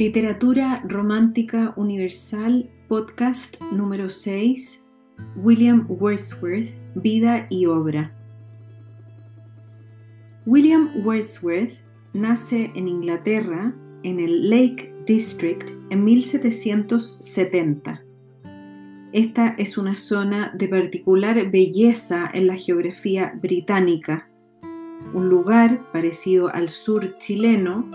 Literatura Romántica Universal, podcast número 6, William Wordsworth, Vida y Obra. William Wordsworth nace en Inglaterra, en el Lake District, en 1770. Esta es una zona de particular belleza en la geografía británica, un lugar parecido al sur chileno,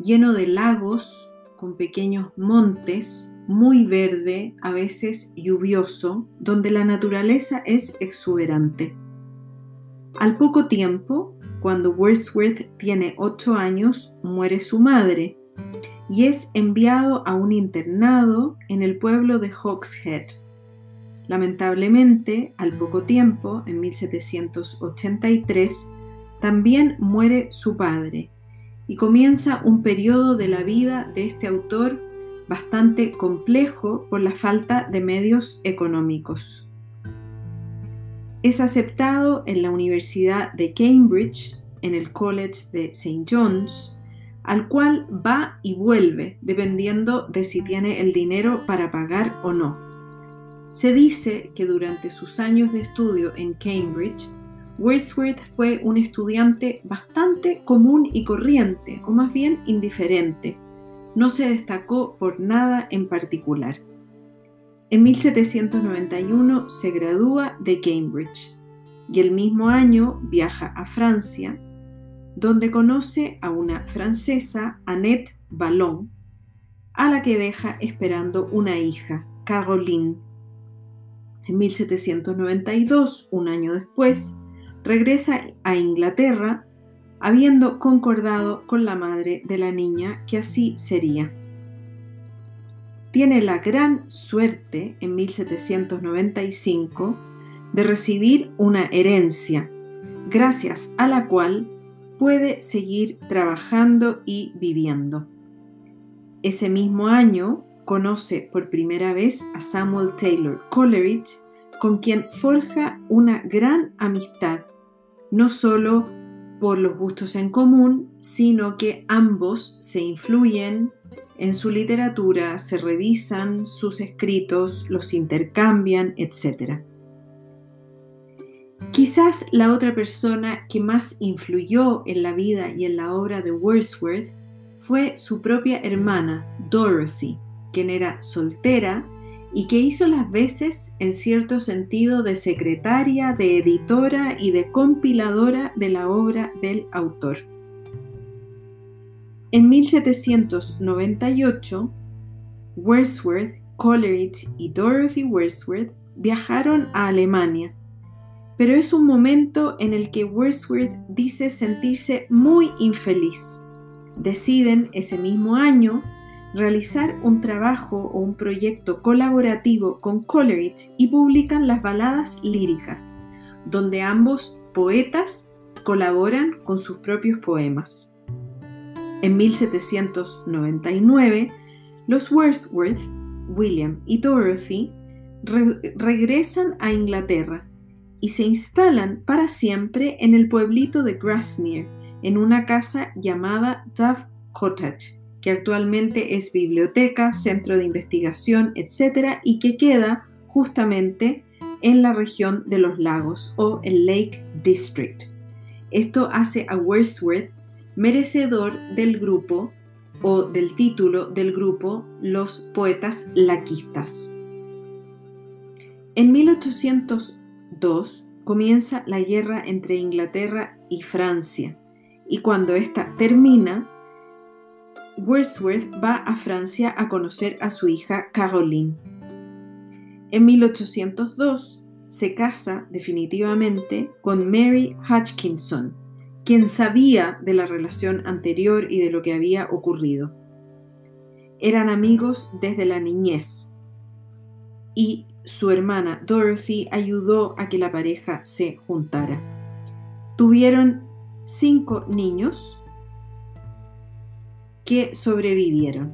lleno de lagos, con pequeños montes, muy verde, a veces lluvioso, donde la naturaleza es exuberante. Al poco tiempo, cuando Wordsworth tiene ocho años, muere su madre y es enviado a un internado en el pueblo de Hawkshead. Lamentablemente, al poco tiempo, en 1783, también muere su padre y comienza un periodo de la vida de este autor bastante complejo por la falta de medios económicos. Es aceptado en la Universidad de Cambridge, en el College de St. John's, al cual va y vuelve dependiendo de si tiene el dinero para pagar o no. Se dice que durante sus años de estudio en Cambridge Wordsworth fue un estudiante bastante común y corriente, o más bien indiferente. No se destacó por nada en particular. En 1791 se gradúa de Cambridge y el mismo año viaja a Francia, donde conoce a una francesa, Annette Ballon, a la que deja esperando una hija, Caroline. En 1792, un año después, regresa a Inglaterra habiendo concordado con la madre de la niña que así sería. Tiene la gran suerte en 1795 de recibir una herencia, gracias a la cual puede seguir trabajando y viviendo. Ese mismo año conoce por primera vez a Samuel Taylor Coleridge, con quien forja una gran amistad no solo por los gustos en común, sino que ambos se influyen en su literatura, se revisan sus escritos, los intercambian, etc. Quizás la otra persona que más influyó en la vida y en la obra de Wordsworth fue su propia hermana, Dorothy, quien era soltera y que hizo las veces, en cierto sentido, de secretaria, de editora y de compiladora de la obra del autor. En 1798, Wordsworth, Coleridge y Dorothy Wordsworth viajaron a Alemania, pero es un momento en el que Wordsworth dice sentirse muy infeliz. Deciden ese mismo año realizar un trabajo o un proyecto colaborativo con Coleridge y publican las baladas líricas, donde ambos poetas colaboran con sus propios poemas. En 1799, los Wordsworth, William y Dorothy regresan a Inglaterra y se instalan para siempre en el pueblito de Grasmere, en una casa llamada Dove Cottage, que actualmente es biblioteca, centro de investigación, etc., y que queda justamente en la región de los lagos o el Lake District. Esto hace a Wordsworth merecedor del grupo o del título del grupo Los Poetas Laquistas. En 1802 comienza la guerra entre Inglaterra y Francia y cuando ésta termina, Wordsworth va a Francia a conocer a su hija Caroline. En 1802 se casa definitivamente con Mary Hutchinson, quien sabía de la relación anterior y de lo que había ocurrido. Eran amigos desde la niñez y su hermana Dorothy ayudó a que la pareja se juntara. Tuvieron cinco niños que sobrevivieron.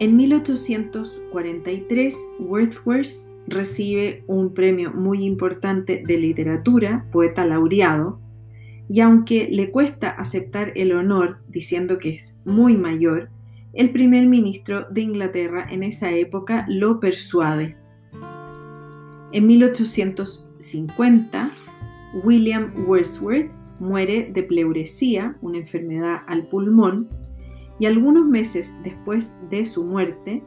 En 1843, Wordsworth recibe un premio muy importante de literatura, poeta laureado, y aunque le cuesta aceptar el honor diciendo que es muy mayor, el primer ministro de Inglaterra en esa época lo persuade. En 1850, William Wordsworth muere de pleuresía, una enfermedad al pulmón, y algunos meses después de su muerte,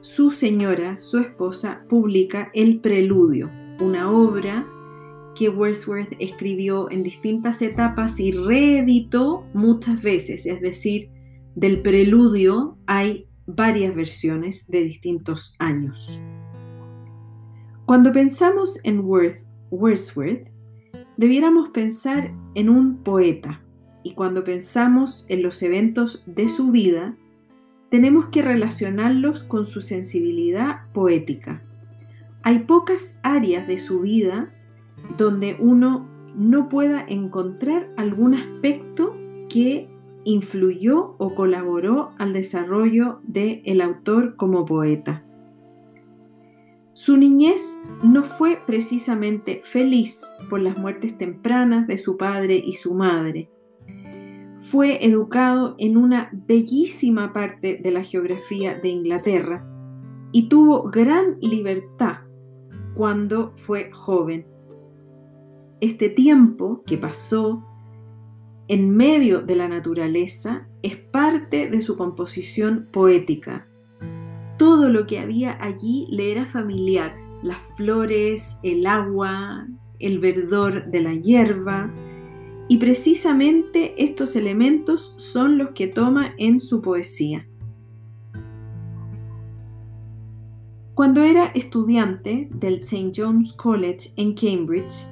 su señora, su esposa, publica El Preludio, una obra que Wordsworth escribió en distintas etapas y reeditó muchas veces, es decir, del preludio hay varias versiones de distintos años. Cuando pensamos en Wordsworth, debiéramos pensar en un poeta y cuando pensamos en los eventos de su vida, tenemos que relacionarlos con su sensibilidad poética. Hay pocas áreas de su vida donde uno no pueda encontrar algún aspecto que influyó o colaboró al desarrollo del el autor como poeta. Su niñez no fue precisamente feliz por las muertes tempranas de su padre y su madre. Fue educado en una bellísima parte de la geografía de Inglaterra y tuvo gran libertad cuando fue joven. Este tiempo que pasó en medio de la naturaleza es parte de su composición poética. Todo lo que había allí le era familiar, las flores, el agua, el verdor de la hierba, y precisamente estos elementos son los que toma en su poesía. Cuando era estudiante del St. John's College en Cambridge,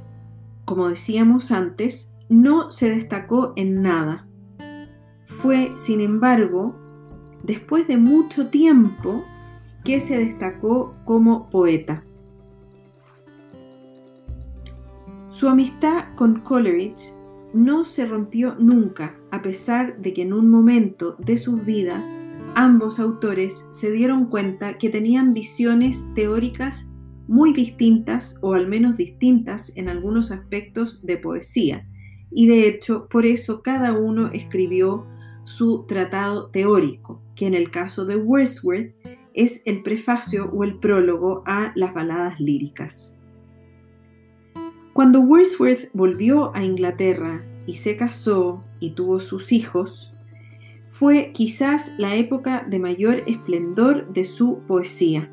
como decíamos antes, no se destacó en nada. Fue, sin embargo, después de mucho tiempo que se destacó como poeta. Su amistad con Coleridge no se rompió nunca, a pesar de que en un momento de sus vidas ambos autores se dieron cuenta que tenían visiones teóricas muy distintas o al menos distintas en algunos aspectos de poesía. Y de hecho, por eso cada uno escribió su tratado teórico, que en el caso de Wordsworth es el prefacio o el prólogo a las baladas líricas. Cuando Wordsworth volvió a Inglaterra y se casó y tuvo sus hijos, fue quizás la época de mayor esplendor de su poesía.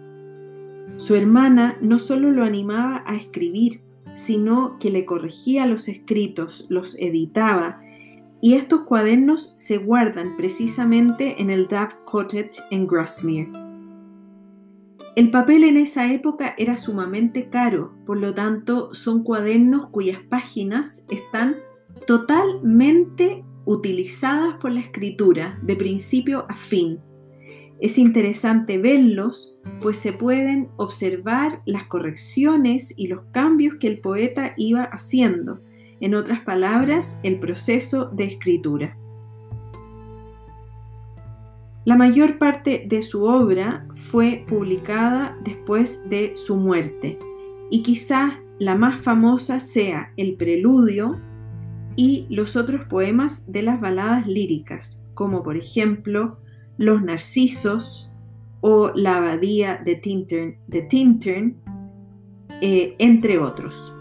Su hermana no solo lo animaba a escribir, sino que le corregía los escritos, los editaba, y estos cuadernos se guardan precisamente en el Dove Cottage en Grasmere. El papel en esa época era sumamente caro, por lo tanto son cuadernos cuyas páginas están totalmente utilizadas por la escritura de principio a fin. Es interesante verlos, pues se pueden observar las correcciones y los cambios que el poeta iba haciendo, en otras palabras, el proceso de escritura. La mayor parte de su obra fue publicada después de su muerte y quizás la más famosa sea el preludio y los otros poemas de las baladas líricas, como por ejemplo Los Narcisos o La Abadía de Tintern, de Tintern eh, entre otros.